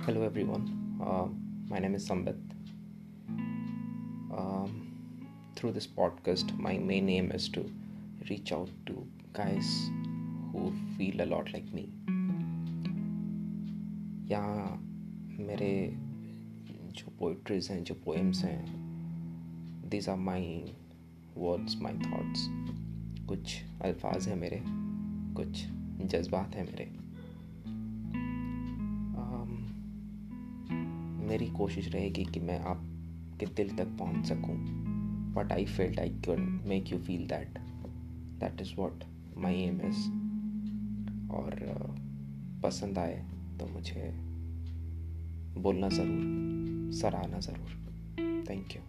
Hello, everyone. Uh, my name is Sambit. Um, through this podcast, my main aim is to reach out to guys who feel a lot like me. यहाँ मेरे जो poetries हैं जो poems हैं this are my words my thoughts कुछ अल्फाज हैं मेरे कुछ जज्बात हैं मेरे मेरी कोशिश रहेगी कि मैं आपके दिल तक पहुँच सकूँ। But I felt I can make you feel that that is what my aim is और uh, पसंद आए तो मुझे बोलना ज़रूर सराहना ज़रूर। Thank you